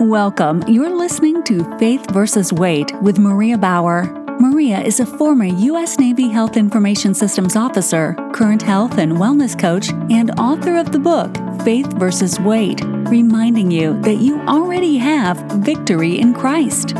Welcome. You're listening to Faith versus Weight with Maria Bower. Maria is a former U.S. Navy Health Information Systems officer, current health and wellness coach, and author of the book Faith versus Weight, reminding you that you already have victory in Christ.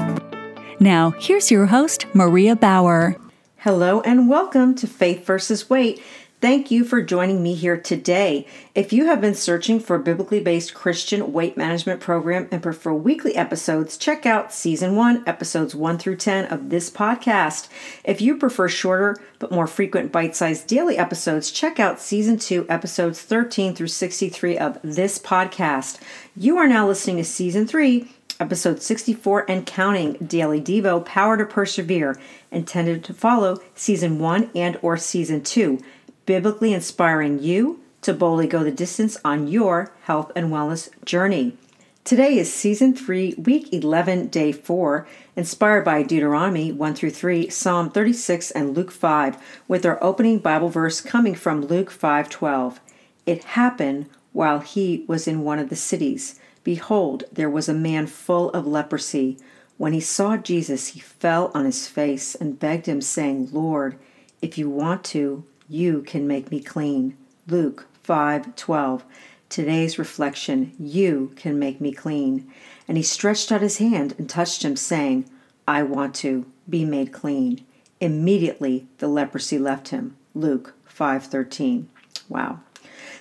Now, here's your host, Maria Bower. Hello, and welcome to Faith versus Weight. Thank you for joining me here today. If you have been searching for a biblically based Christian weight management program and prefer weekly episodes, check out season 1, episodes 1 through 10 of this podcast. If you prefer shorter but more frequent bite sized daily episodes, check out season 2, episodes 13 through 63 of this podcast. You are now listening to season 3 episode 64 and counting daily devo power to persevere intended to follow season 1 and or season 2 biblically inspiring you to boldly go the distance on your health and wellness journey. Today is season 3, week 11, day 4, inspired by Deuteronomy 1 through 3, Psalm 36 and Luke 5, with our opening Bible verse coming from Luke 5:12. It happened while he was in one of the cities. Behold, there was a man full of leprosy. When he saw Jesus, he fell on his face and begged him saying, "Lord, if you want to, you can make me clean. Luke 5:12. Today's reflection, you can make me clean. And he stretched out his hand and touched him saying, I want to be made clean. Immediately the leprosy left him. Luke 5:13. Wow.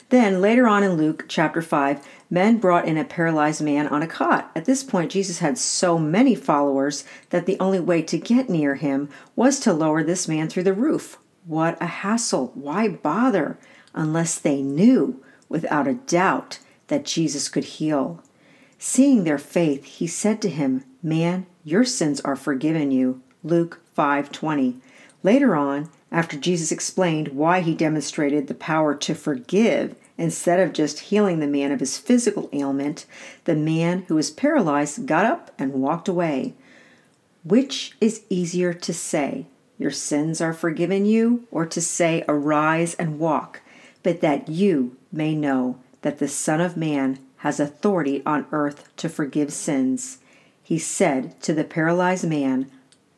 Then later on in Luke chapter 5, men brought in a paralyzed man on a cot. At this point, Jesus had so many followers that the only way to get near him was to lower this man through the roof. What a hassle! Why bother unless they knew without a doubt that Jesus could heal? Seeing their faith, he said to him, Man, your sins are forgiven you. Luke 5:20. Later on, after Jesus explained why he demonstrated the power to forgive instead of just healing the man of his physical ailment, the man who was paralyzed got up and walked away. Which is easier to say, your sins are forgiven you, or to say, Arise and walk, but that you may know that the Son of Man has authority on earth to forgive sins. He said to the paralyzed man,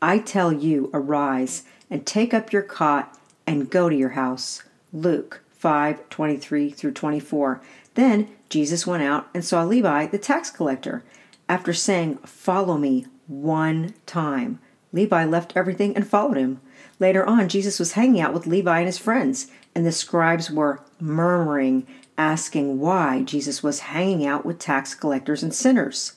I tell you, arise and take up your cot and go to your house. Luke 5 23 through 24. Then Jesus went out and saw Levi, the tax collector. After saying, Follow me, one time, Levi left everything and followed him. Later on, Jesus was hanging out with Levi and his friends, and the scribes were murmuring, asking why Jesus was hanging out with tax collectors and sinners.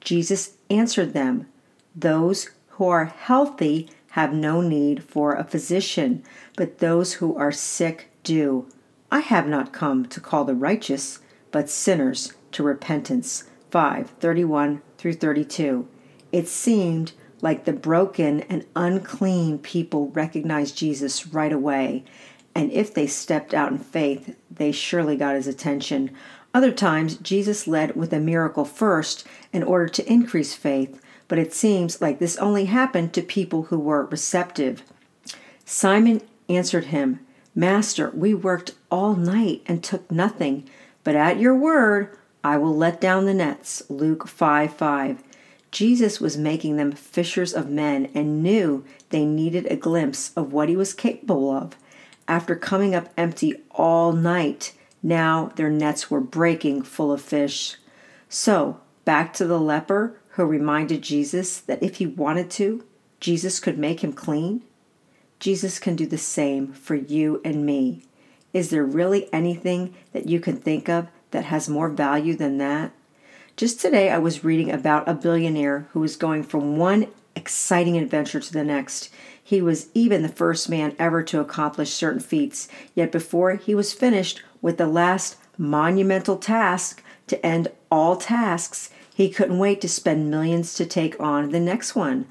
Jesus answered them, Those who are healthy have no need for a physician, but those who are sick do. I have not come to call the righteous, but sinners to repentance. 5 31 through 32. It seemed like the broken and unclean people recognized Jesus right away. And if they stepped out in faith, they surely got his attention. Other times, Jesus led with a miracle first in order to increase faith, but it seems like this only happened to people who were receptive. Simon answered him, Master, we worked all night and took nothing, but at your word I will let down the nets. Luke 5 5. Jesus was making them fishers of men and knew they needed a glimpse of what he was capable of. After coming up empty all night, now their nets were breaking full of fish. So, back to the leper who reminded Jesus that if he wanted to, Jesus could make him clean. Jesus can do the same for you and me. Is there really anything that you can think of that has more value than that? Just today, I was reading about a billionaire who was going from one exciting adventure to the next. He was even the first man ever to accomplish certain feats, yet before he was finished with the last monumental task to end all tasks, he couldn't wait to spend millions to take on the next one.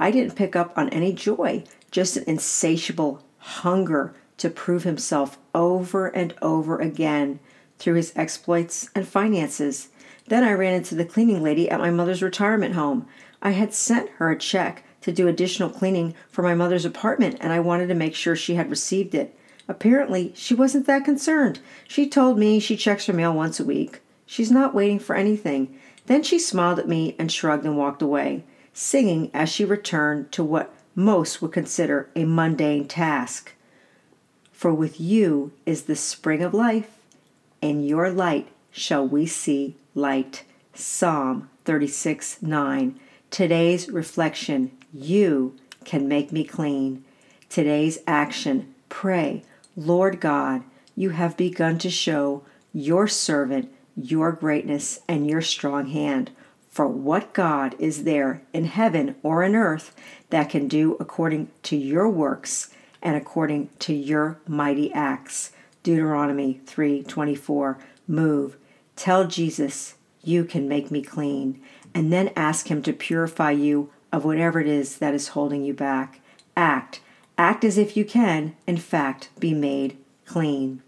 I didn't pick up on any joy, just an insatiable hunger to prove himself over and over again through his exploits and finances. Then I ran into the cleaning lady at my mother's retirement home. I had sent her a check to do additional cleaning for my mother's apartment, and I wanted to make sure she had received it. Apparently, she wasn't that concerned. She told me she checks her mail once a week. She's not waiting for anything. Then she smiled at me and shrugged and walked away, singing as she returned to what most would consider a mundane task. For with you is the spring of life, and your light shall we see light. Psalm 36 9. Today's reflection You can make me clean. Today's action Pray, Lord God, you have begun to show your servant your greatness and your strong hand. For what God is there in heaven or in earth that can do according to your works and according to your mighty acts? Deuteronomy 3:24. Move. Tell Jesus, you can make me clean, and then ask him to purify you of whatever it is that is holding you back. Act. Act as if you can, in fact, be made clean.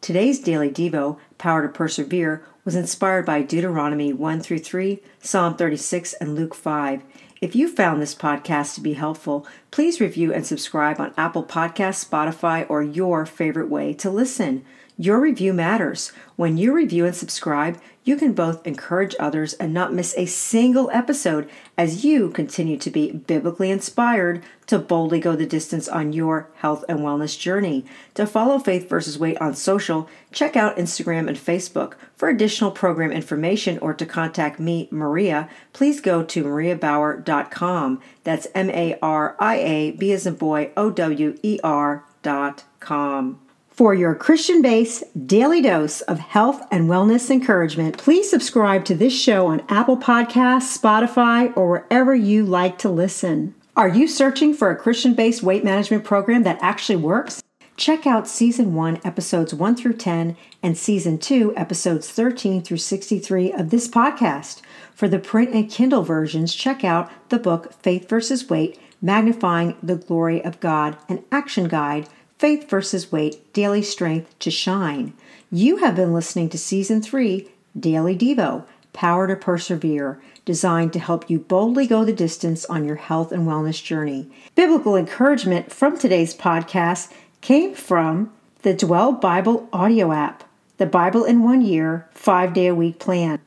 Today's daily Devo, Power to Persevere, was inspired by Deuteronomy 1 through 3, Psalm 36, and Luke 5. If you found this podcast to be helpful, please review and subscribe on Apple Podcasts, Spotify, or your favorite way to listen. Your review matters. When you review and subscribe, you can both encourage others and not miss a single episode as you continue to be biblically inspired to boldly go the distance on your health and wellness journey. To follow Faith versus Weight on social, check out Instagram and Facebook. For additional program information or to contact me, Maria, please go to mariabower.com. That's M A R I A B as in boy O W E R dot com. For your Christian based daily dose of health and wellness encouragement, please subscribe to this show on Apple Podcasts, Spotify, or wherever you like to listen. Are you searching for a Christian based weight management program that actually works? Check out Season 1, Episodes 1 through 10, and Season 2, Episodes 13 through 63 of this podcast. For the print and Kindle versions, check out the book Faith versus Weight Magnifying the Glory of God, an action guide Faith versus Weight Daily Strength to Shine. You have been listening to Season 3 Daily Devo Power to Persevere, designed to help you boldly go the distance on your health and wellness journey. Biblical encouragement from today's podcast came from the Dwell Bible audio app, the Bible in One Year, five day a week plan.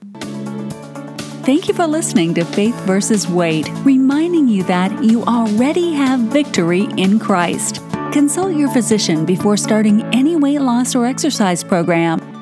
Thank you for listening to Faith versus Weight, reminding you that you already have victory in Christ. Consult your physician before starting any weight loss or exercise program